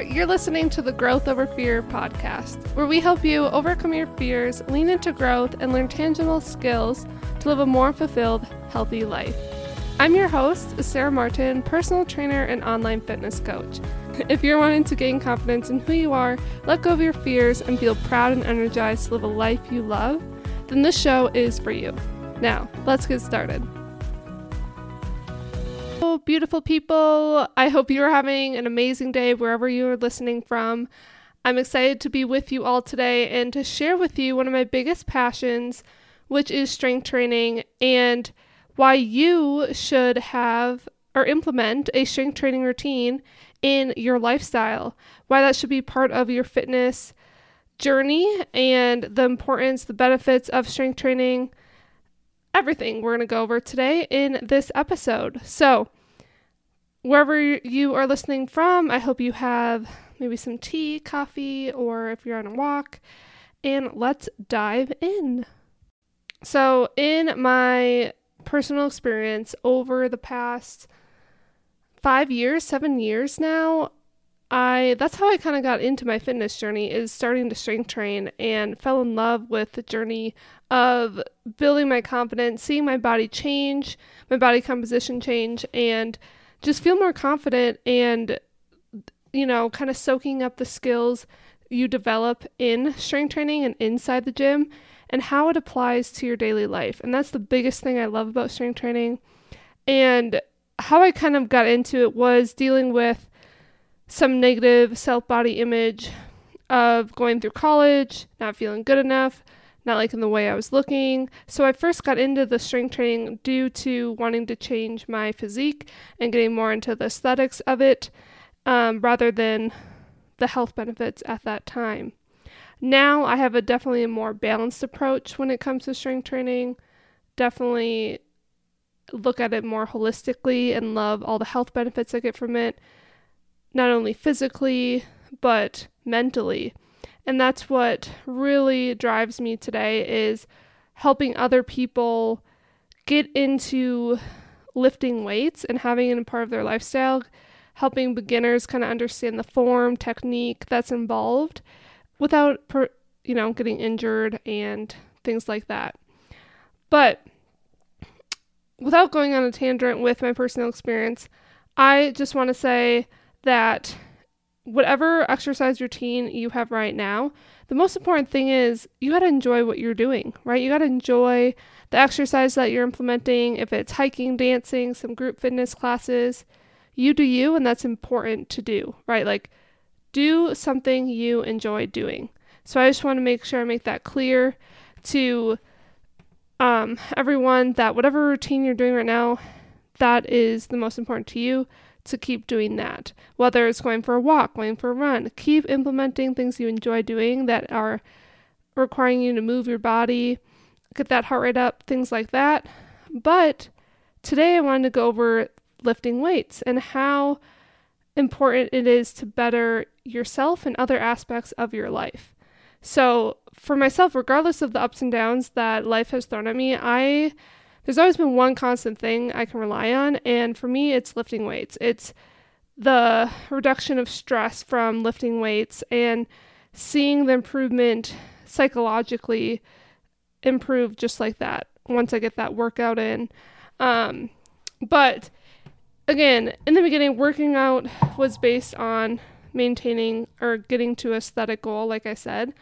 You're listening to the Growth Over Fear podcast, where we help you overcome your fears, lean into growth, and learn tangible skills to live a more fulfilled, healthy life. I'm your host, Sarah Martin, personal trainer and online fitness coach. If you're wanting to gain confidence in who you are, let go of your fears, and feel proud and energized to live a life you love, then this show is for you. Now, let's get started. Hello, beautiful people. I hope you are having an amazing day wherever you are listening from. I'm excited to be with you all today and to share with you one of my biggest passions, which is strength training, and why you should have or implement a strength training routine in your lifestyle, why that should be part of your fitness journey, and the importance, the benefits of strength training, everything we're going to go over today in this episode. So, wherever you are listening from, I hope you have maybe some tea, coffee, or if you're on a walk, and let's dive in. So, in my personal experience over the past five years, seven years now, I that's how I kind of got into my fitness journey is starting to strength train and fell in love with the journey of building my confidence, seeing my body change, my body composition change and just feel more confident and you know, kind of soaking up the skills you develop in strength training and inside the gym and how it applies to your daily life. And that's the biggest thing I love about strength training. And how I kind of got into it was dealing with some negative self body image of going through college, not feeling good enough, not liking the way I was looking. So I first got into the strength training due to wanting to change my physique and getting more into the aesthetics of it um, rather than the health benefits at that time. Now I have a definitely a more balanced approach when it comes to strength training. Definitely look at it more holistically and love all the health benefits I get from it, not only physically, but mentally. And that's what really drives me today is helping other people get into lifting weights and having it a part of their lifestyle, helping beginners kind of understand the form, technique that's involved without per, you know, getting injured and things like that. But without going on a tangent with my personal experience, I just want to say that whatever exercise routine you have right now, the most important thing is you got to enjoy what you're doing, right? You got to enjoy the exercise that you're implementing. If it's hiking, dancing, some group fitness classes, you do you, and that's important to do, right? Like, do something you enjoy doing. So I just want to make sure I make that clear to um, everyone that whatever routine you're doing right now, that is the most important to you to keep doing that. Whether it's going for a walk, going for a run, keep implementing things you enjoy doing that are requiring you to move your body, get that heart rate up, things like that. But today I wanted to go over lifting weights and how important it is to better yourself and other aspects of your life. So, for myself, regardless of the ups and downs that life has thrown at me, I there's always been one constant thing I can rely on, and for me, it's lifting weights. It's the reduction of stress from lifting weights and seeing the improvement psychologically improve just like that once I get that workout in. Um, but again, in the beginning, working out was based on maintaining or getting to aesthetic goal, like I said.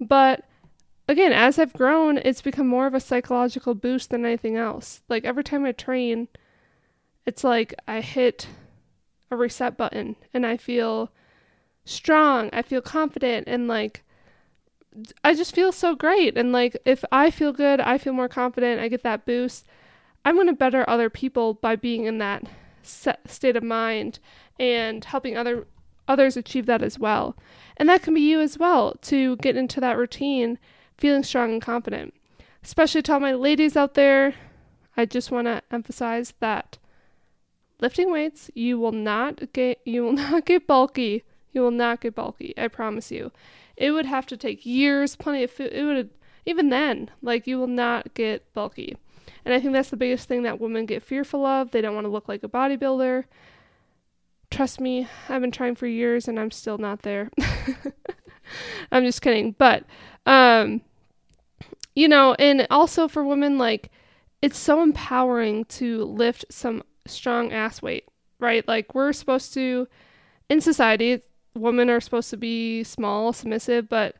But again, as I've grown, it's become more of a psychological boost than anything else. Like every time I train, it's like I hit a reset button and I feel strong, I feel confident, and like I just feel so great. And like if I feel good, I feel more confident, I get that boost. I'm going to better other people by being in that state of mind and helping other others achieve that as well. And that can be you as well to get into that routine feeling strong and confident. Especially to all my ladies out there, I just want to emphasize that lifting weights, you will not get you will not get bulky. You will not get bulky. I promise you. It would have to take years, plenty of food. It would even then, like you will not get bulky. And I think that's the biggest thing that women get fearful of. They don't want to look like a bodybuilder trust me, I've been trying for years and I'm still not there. I'm just kidding. But, um, you know, and also for women, like, it's so empowering to lift some strong ass weight, right? Like, we're supposed to, in society, women are supposed to be small, submissive, but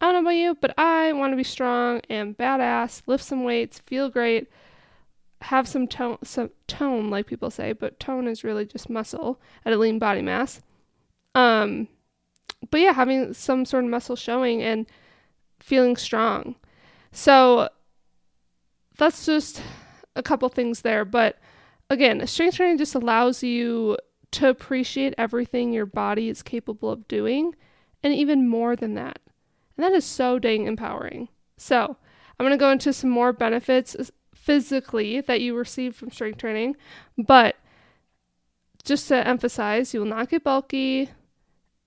I don't know about you, but I want to be strong and badass, lift some weights, feel great, have some tone, some tone, like people say, but tone is really just muscle at a lean body mass. Um, but yeah, having some sort of muscle showing and feeling strong. So that's just a couple things there. But again, strength training just allows you to appreciate everything your body is capable of doing, and even more than that. And that is so dang empowering. So, I'm going to go into some more benefits physically that you receive from strength training, but just to emphasize, you will not get bulky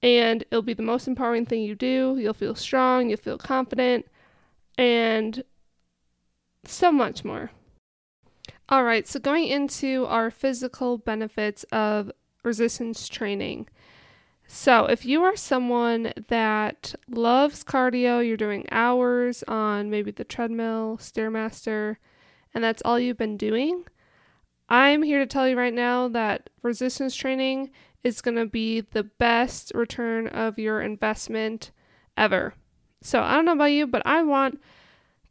and it'll be the most empowering thing you do. You'll feel strong, you'll feel confident, and so much more. All right, so going into our physical benefits of resistance training. So, if you are someone that loves cardio, you're doing hours on maybe the treadmill, Stairmaster, and that's all you've been doing, I'm here to tell you right now that resistance training is going to be the best return of your investment ever. So, I don't know about you, but I want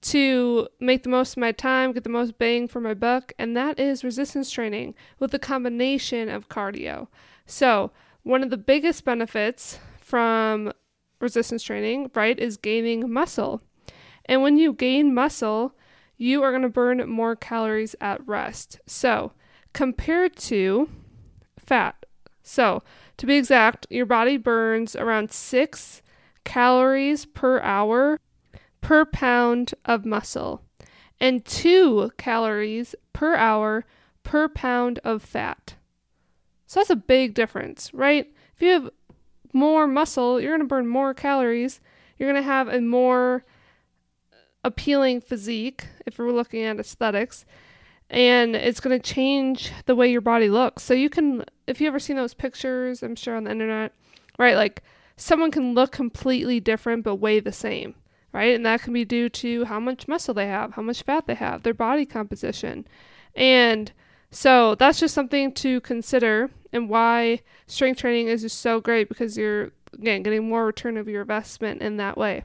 to make the most of my time, get the most bang for my buck, and that is resistance training with a combination of cardio. So, one of the biggest benefits from resistance training, right, is gaining muscle. And when you gain muscle, you are going to burn more calories at rest. So, compared to fat. So, to be exact, your body burns around 6 calories per hour per pound of muscle and 2 calories per hour per pound of fat. So that's a big difference, right? If you have more muscle, you're going to burn more calories. You're going to have a more appealing physique if we're looking at aesthetics. And it's going to change the way your body looks. So you can, if you ever seen those pictures, I'm sure on the internet, right? Like someone can look completely different but weigh the same, right? And that can be due to how much muscle they have, how much fat they have, their body composition. And so that's just something to consider and why strength training is just so great because you're again getting more return of your investment in that way.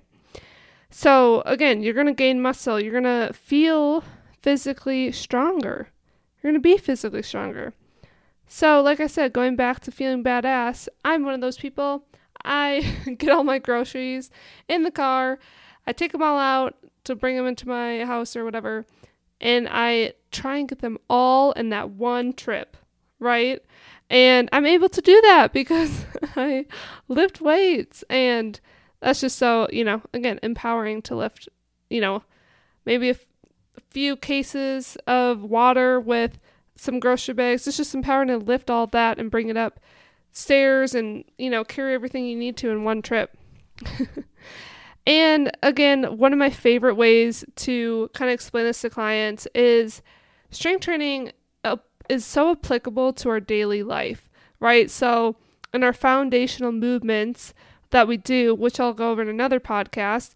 So again, you're going to gain muscle, you're going to feel physically stronger. You're going to be physically stronger. So, like I said, going back to feeling badass, I'm one of those people. I get all my groceries in the car. I take them all out to bring them into my house or whatever and I try and get them all in that one trip, right? And I'm able to do that because I lift weights and that's just so, you know, again, empowering to lift, you know, maybe a, f- a few cases of water with some grocery bags. It's just empowering to lift all that and bring it up stairs and, you know, carry everything you need to in one trip. And again, one of my favorite ways to kind of explain this to clients is strength training uh, is so applicable to our daily life, right? So, in our foundational movements that we do, which I'll go over in another podcast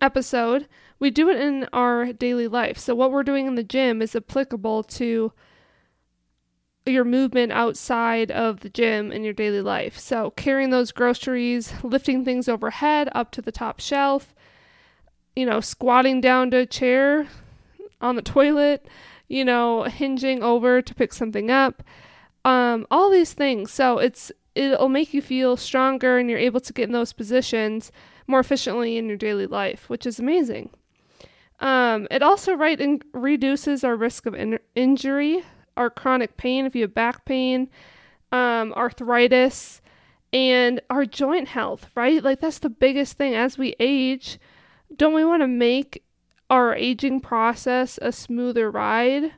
episode, we do it in our daily life. So, what we're doing in the gym is applicable to your movement outside of the gym in your daily life. So, carrying those groceries, lifting things overhead up to the top shelf, you know, squatting down to a chair on the toilet, you know, hinging over to pick something up. Um, all these things. So, it's it'll make you feel stronger and you're able to get in those positions more efficiently in your daily life, which is amazing. Um, it also right in- reduces our risk of in- injury our chronic pain, if you have back pain, um, arthritis, and our joint health, right? Like that's the biggest thing. As we age, don't we want to make our aging process a smoother ride?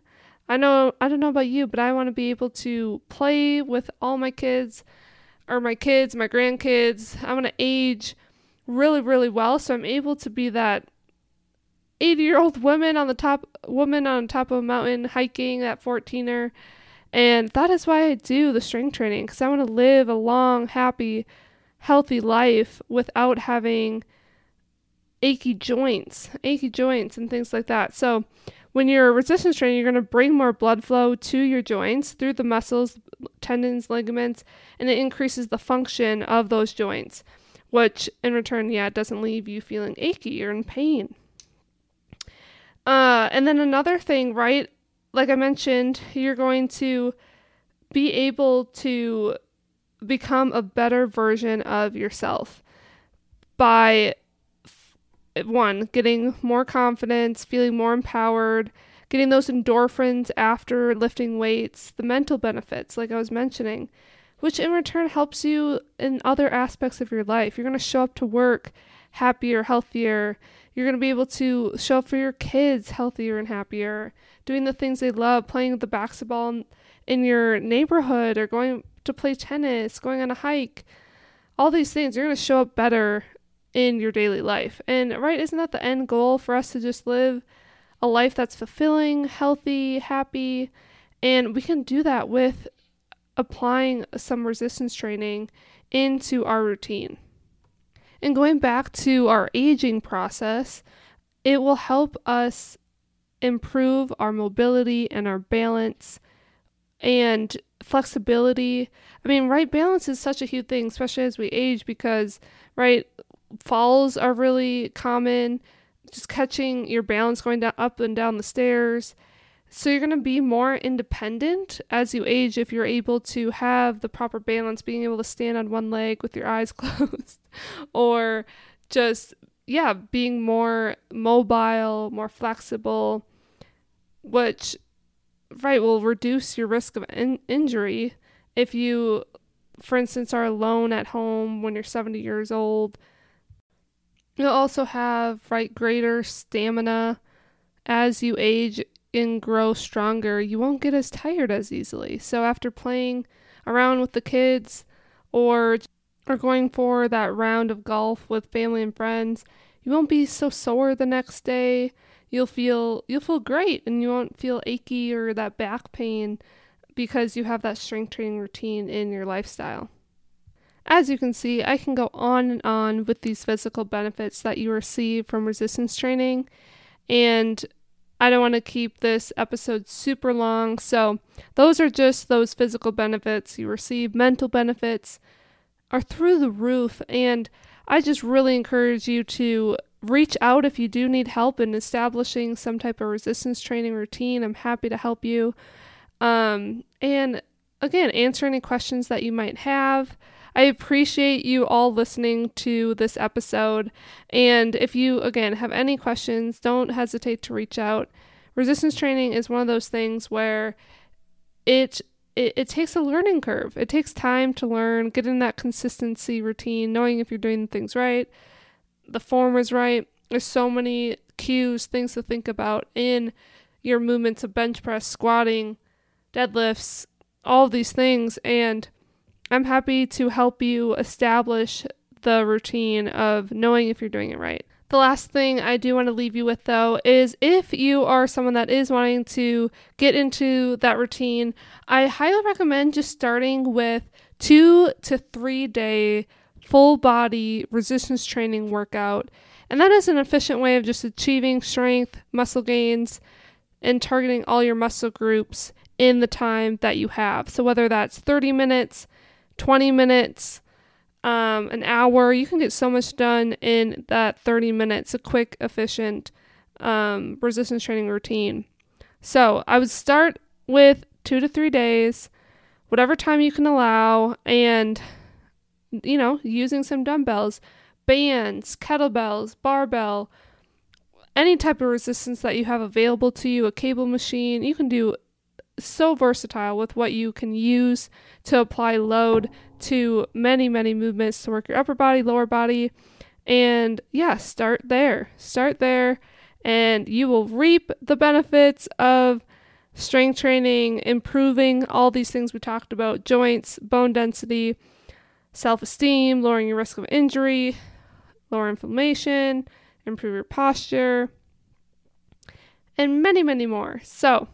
I know, I don't know about you, but I want to be able to play with all my kids or my kids, my grandkids. I want to age really, really well. So I'm able to be that 80 year old woman on the top woman on top of a mountain hiking that 14er And that is why I do the strength training because I want to live a long, happy, healthy life without having achy joints, achy joints, and things like that. So, when you're resistance training, you're going to bring more blood flow to your joints through the muscles, tendons, ligaments, and it increases the function of those joints, which in return, yeah, doesn't leave you feeling achy or in pain. Uh, and then another thing, right? Like I mentioned, you're going to be able to become a better version of yourself by one, getting more confidence, feeling more empowered, getting those endorphins after lifting weights, the mental benefits, like I was mentioning, which in return helps you in other aspects of your life. You're going to show up to work happier, healthier. You're going to be able to show up for your kids healthier and happier, doing the things they love, playing the basketball in your neighborhood or going to play tennis, going on a hike. All these things, you're going to show up better in your daily life. And right, isn't that the end goal for us to just live a life that's fulfilling, healthy, happy? And we can do that with applying some resistance training into our routine. And going back to our aging process, it will help us improve our mobility and our balance and flexibility. I mean, right balance is such a huge thing, especially as we age, because, right, falls are really common. Just catching your balance going down up and down the stairs. So you're going to be more independent as you age if you're able to have the proper balance, being able to stand on one leg with your eyes closed, or just yeah, being more mobile, more flexible, which right will reduce your risk of in- injury. If you for instance are alone at home when you're 70 years old You'll also have right greater stamina as you age and grow stronger. You won't get as tired as easily. So after playing around with the kids or or going for that round of golf with family and friends, you won't be so sore the next day. You'll feel you'll feel great and you won't feel achy or that back pain because you have that strength training routine in your lifestyle. As you can see, I can go on and on with these physical benefits that you receive from resistance training, and I don't want to keep this episode super long. So, those are just those physical benefits you receive. Mental benefits are through the roof, and I just really encourage you to reach out if you do need help in establishing some type of resistance training routine. I'm happy to help you. Um, and again, answer any questions that you might have. I appreciate you all listening to this episode. And if you, again, have any questions, don't hesitate to reach out. Resistance training is one of those things where it it, it takes a learning curve. It takes time to learn, get in that consistency routine, knowing if you're doing things right, the form is right. There's so many cues, things to think about in your movements of bench press, squatting, deadlifts, all of these things. And I'm happy to help you establish the routine of knowing if you're doing it right. The last thing I do want to leave you with though is if you are someone that is wanting to get into that routine, I highly recommend just starting with two to three day full body resistance training workout. And that is an efficient way of just achieving strength, muscle gains, and targeting all your muscle groups in the time that you have. So, whether that's 30 minutes, 20 minutes, um, an hour. You can get so much done in that 30 minutes, a quick, efficient um, resistance training routine. So I would start with two to three days, whatever time you can allow, and, you know, using some dumbbells, bands, kettlebells, barbell, any type of resistance that you have available to you, a cable machine. You can do so versatile with what you can use to apply load to many, many movements to work your upper body, lower body. And yeah, start there. Start there, and you will reap the benefits of strength training, improving all these things we talked about joints, bone density, self esteem, lowering your risk of injury, lower inflammation, improve your posture, and many, many more. So,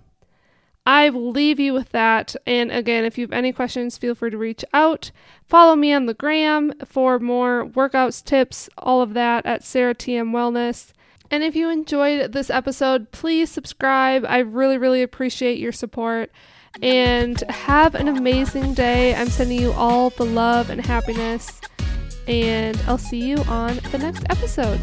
I will leave you with that. And again, if you have any questions, feel free to reach out. Follow me on the gram for more workouts, tips, all of that at Sarah TM Wellness. And if you enjoyed this episode, please subscribe. I really, really appreciate your support. And have an amazing day. I'm sending you all the love and happiness. And I'll see you on the next episode.